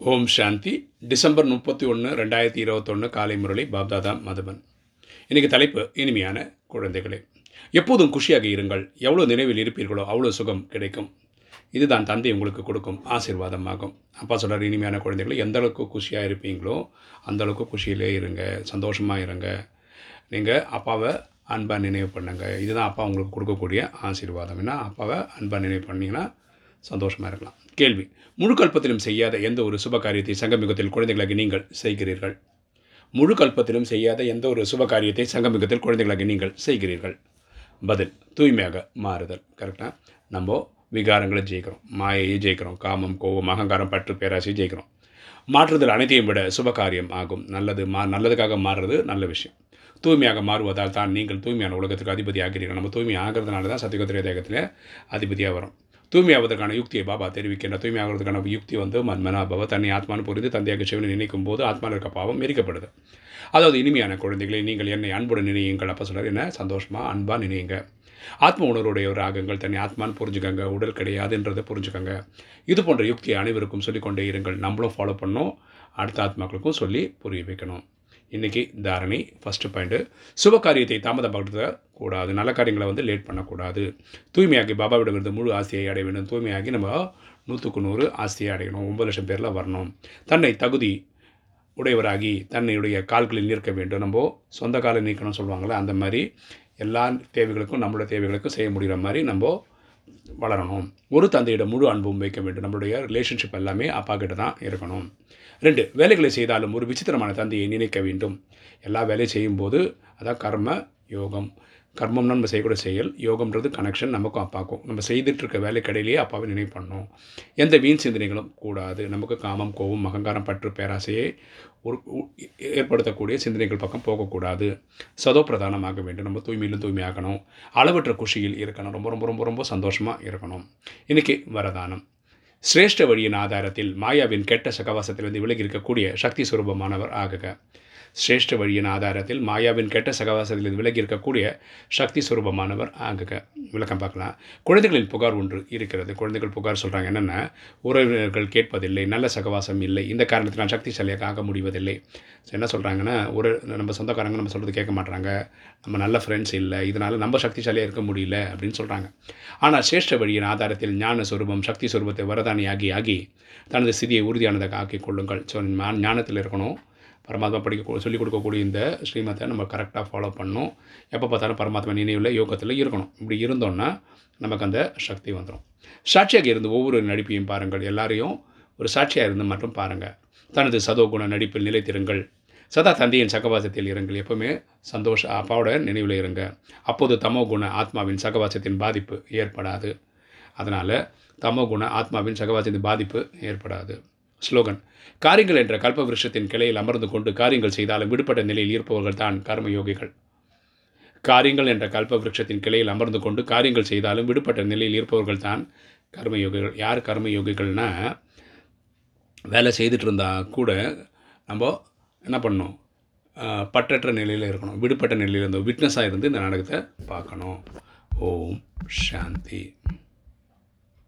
ஓம் சாந்தி. December முப்பத்தி ஒன்று ரெண்டாயிரத்தி இருபத்தொன்று காலை முரளி பாப்தாதா மதுபன். இன்றைக்கி தலைப்பு இனிமையான குழந்தைகளே. எப்போதும் குஷியாக இருங்கள். எவ்வளோ நினைவில் இருப்பீர்களோ அவ்வளோ சுகம் கிடைக்கும். இதுதான் தந்தை உங்களுக்கு கொடுக்கும் ஆசீர்வாதமாகும். அப்பா சொல்கிறார் இனிமையான குழந்தைகளை எந்த அளவுக்கு குஷியாக இருப்பீங்களோ அந்தளவுக்கு குஷியிலே இருங்க சந்தோஷமாக இருங்க. நீங்கள் அப்பாவை அன்பாக நினைவு பண்ணுங்கள் இதுதான் அப்பா உங்களுக்கு கொடுக்கக்கூடிய ஆசீர்வாதம். ஏன்னா அப்பாவை அன்பாக நினைவு பண்ணிங்கன்னா சந்தோஷமாக இருக்கலாம். கேள்வி. முழு கல்பத்திலும் செய்யாத எந்த ஒரு சுப காரியத்தை சங்கமிகத்தில் குழந்தைகளாக நீங்கள் செய்கிறீர்கள்? முழு கல்பத்திலும் செய்யாத எந்த ஒரு சுப காரியத்தை சங்கமிகத்தில் குழந்தைகளாக நீங்கள் செய்கிறீர்கள்? பதில். தூய்மையாக மாறுதல். கரெக்டாக நம்ம விகாரங்களை ஜெயிக்கிறோம். மாயையை ஜெயிக்கிறோம். காமம் கோபம் அகங்காரம் பற்று பேராசையை ஜெயிக்கிறோம். மாற்றுதல் அனைத்தையும் விட சுப காரியம் ஆகும். நல்லது மா நல்லதுக்காக மாறுறது நல்ல விஷயம். தூய்மையாக மாறுவதால் தான் நீங்கள் தூய்மையான உலகத்துக்கு அதிபதி ஆகிறீர்கள் நம்ம தூய்மை ஆகிறதுனால தான் சத்தியகத்திரிய தேகத்தில் அதிபதியாக வரும். தூய்மையாவதற்கான யுக்தியை பாபா தெரிவிக்கின்ற தூய்மையாகிறதுக்கான யுக்தி வந்து மன்மனாபவ தன்னை ஆத்மானு புரிந்து தந்தையாக சிவனை நினைக்கும் போது ஆத்மாவில் இருக்க பாவம் எரிக்கப்படுது. அதாவது இனிமையான குழந்தைகளை நீங்கள் என்னை அன்புடன் நினையுங்கள் அப்போ சொல்கிறார் என்ன? சந்தோஷமாக அன்பாக நினையுங்க. ஆத்ம உணர்வுடைய ராகங்கள் தன்னை ஆத்மான்னு புரிஞ்சுக்கங்க உடல் கிடையாதுன்றதை புரிஞ்சுக்கங்க. இது போன்ற யுக்தியை அனைவருக்கும் சொல்லிக்கொண்டே இருங்கள். நம்மளும் ஃபாலோ பண்ணோம் அடுத்த ஆத்மாக்களுக்கும் சொல்லி புரிய வைக்கணும். இன்றைக்கி தாரணி ஃபஸ்ட்டு பாயிண்ட்டு சுப காரியத்தை தாமதப்படுத்த கூடாது. நல்ல காரியங்களை வந்து லேட் பண்ணக்கூடாது. தூய்மையாகி பாபாவிடமிருந்து முழு ஆசையை அடைய வேண்டும். தூய்மையாகி நம்ம நூற்றுக்கு நூறு ஆசையை அடையணும். ஒம்பது லட்சம் பேரில் வரணும். தன்னை தகுதி உடையவராகி தன்னுடைய கால்களில் நிற்க வேண்டும். நம்ம சொந்த காலை நீக்கணும்னு சொல்லுவாங்களே அந்த மாதிரி எல்லா தேவைகளுக்கும் நம்மளோட தேவைகளுக்கும் செய்ய முடிகிற மாதிரி நம்ம வளரணும். ஒரு தந்தையிடம் முழு அன்பும் வைக்க வேண்டும். நம்மளுடைய ரிலேஷன்ஷிப் எல்லாமே அப்பா கிட்ட தான் இருக்கணும். ரெண்டு வேலைகளை செய்தாலும் ஒரு விசித்திரமான தந்தையை நினைக்க வேண்டும். எல்லா வேலையும் செய்யும்போது அதான் கர்ம யோகம். கர்மம்னா நம்ம செய்யக்கூடிய செயல் யோகம்ன்றது கனெக்ஷன் நமக்கும் அப்பாக்கும். நம்ம செய்துட்ருக்க வேலைக்கடையிலேயே அப்பாவை நினைவு பண்ணணும். எந்த வீண் சிந்தனைகளும் கூடாது. நமக்கு காமம் கோவம் அகங்காரம் பற்று பேராசையை ஒரு ஏற்படுத்தக்கூடிய சிந்தனைகள் பக்கம் போகக்கூடாது. சதோ பிரதானமாக வேண்டும். நம்ம தூய்மையிலும் தூய்மையாகணும். அளவற்ற குஷியில் இருக்கணும். ரொம்ப ரொம்ப ரொம்ப ரொம்ப சந்தோஷமாக இருக்கணும். இன்றைக்கி வரதானம். சிரேஷ்ட வழியின் ஆதாரத்தில் மாயாவின் கெட்ட சகவாசத்திலிருந்து விலகி இருக்கக்கூடிய சக்தி சுரூபமானவர் ஆகுக. சிரேஷ்ட வழியின் ஆதாரத்தில் மாயாவின் கெட்ட சகவாசத்தில் விலகி இருக்கக்கூடிய சக்தி சுரூபமானவர். அங்கே விளக்கம் பார்க்கலாம். குழந்தைகளின் புகார் ஒன்று இருக்கிறது. குழந்தைகள் புகார் சொல்கிறாங்க என்னென்ன உறவினர்கள் கேட்பதில்லை நல்ல சகவாசம் இல்லை இந்த காரணத்தில் நான் சக்திசாலியாக ஆக முடிவதில்லை. என்ன சொல்கிறாங்கன்னா ஒரு நம்ம சொந்தக்காரங்க நம்ம சொல்கிறது கேட்க மாட்டாங்க நம்ம நல்ல ஃப்ரெண்ட்ஸ் இல்லை இதனால் நம்ம சக்திசாலியாக இருக்க முடியல அப்படின்னு சொல்கிறாங்க ஆனால் சிரேஷ்ட வழியின் ஆதாரத்தில் ஞான சுரூபம் சக்தி சுரூபத்தை வரதானி ஆகி ஆகி தனது சிதியை உறுதியானதாக ஆக்கிக் கொள்ளுங்கள். ஸோ ஞானத்தில் இருக்கணும். பரமாத்மா படிக்க சொல்லிக் கொடுக்கக்கூடிய இந்த ஸ்ரீமத்தை நம்ம கரெக்டாக ஃபாலோ பண்ணணும். எப்போ பார்த்தாலும் பரமாத்மா நினைவில் யோகத்தில் இருக்கணும். இப்படி இருந்தோன்னா நமக்கு அந்த சக்தி வந்துடும் சாட்சியாக இருந்து ஒவ்வொரு நடிப்பையும் பாருங்கள். எல்லாரையும் ஒரு சாட்சியாக இருந்து மட்டும் பாருங்கள் தனது சதோகுண நடிப்பில் நிலைத்திருங்கள். சதா தந்தையின் சகவாசத்தில் இருங்கள். எப்பவுமே சந்தோஷ அப்பாவோட நினைவில் இருங்க. அப்போது தமோ குண ஆத்மாவின் சகவாசத்தின் பாதிப்பு ஏற்படாது. அதனால் தமோ குண ஆத்மாவின் சகவாசத்தின் பாதிப்பு ஏற்படாது. ஸ்லோகன். காரியங்கள் என்ற கல்ப விருஷத்தின் கிளையில் அமர்ந்து கொண்டு காரியங்கள் செய்தாலும் விடுபட்ட நிலையில் இருப்பவர்கள் தான் கர்மயோகிகள். காரியங்கள் என்ற கல்ப விருட்சத்தின் கிளையில் அமர்ந்து கொண்டு காரியங்கள் செய்தாலும் விடுபட்ட நிலையில் இருப்பவர்கள் தான் கர்மயோகிகள். யார் கர்மயோகிகள்னா வேலை செய்துட்டு இருந்தால் கூட நம்ம என்ன பண்ணணும்? பற்றற்ற நிலையில் இருக்கணும். விடுபட்ட நிலையில் இருந்தோம். விட்னஸாக இருந்து இந்த நாடகத்தை பார்க்கணும். ஓம் சாந்தி.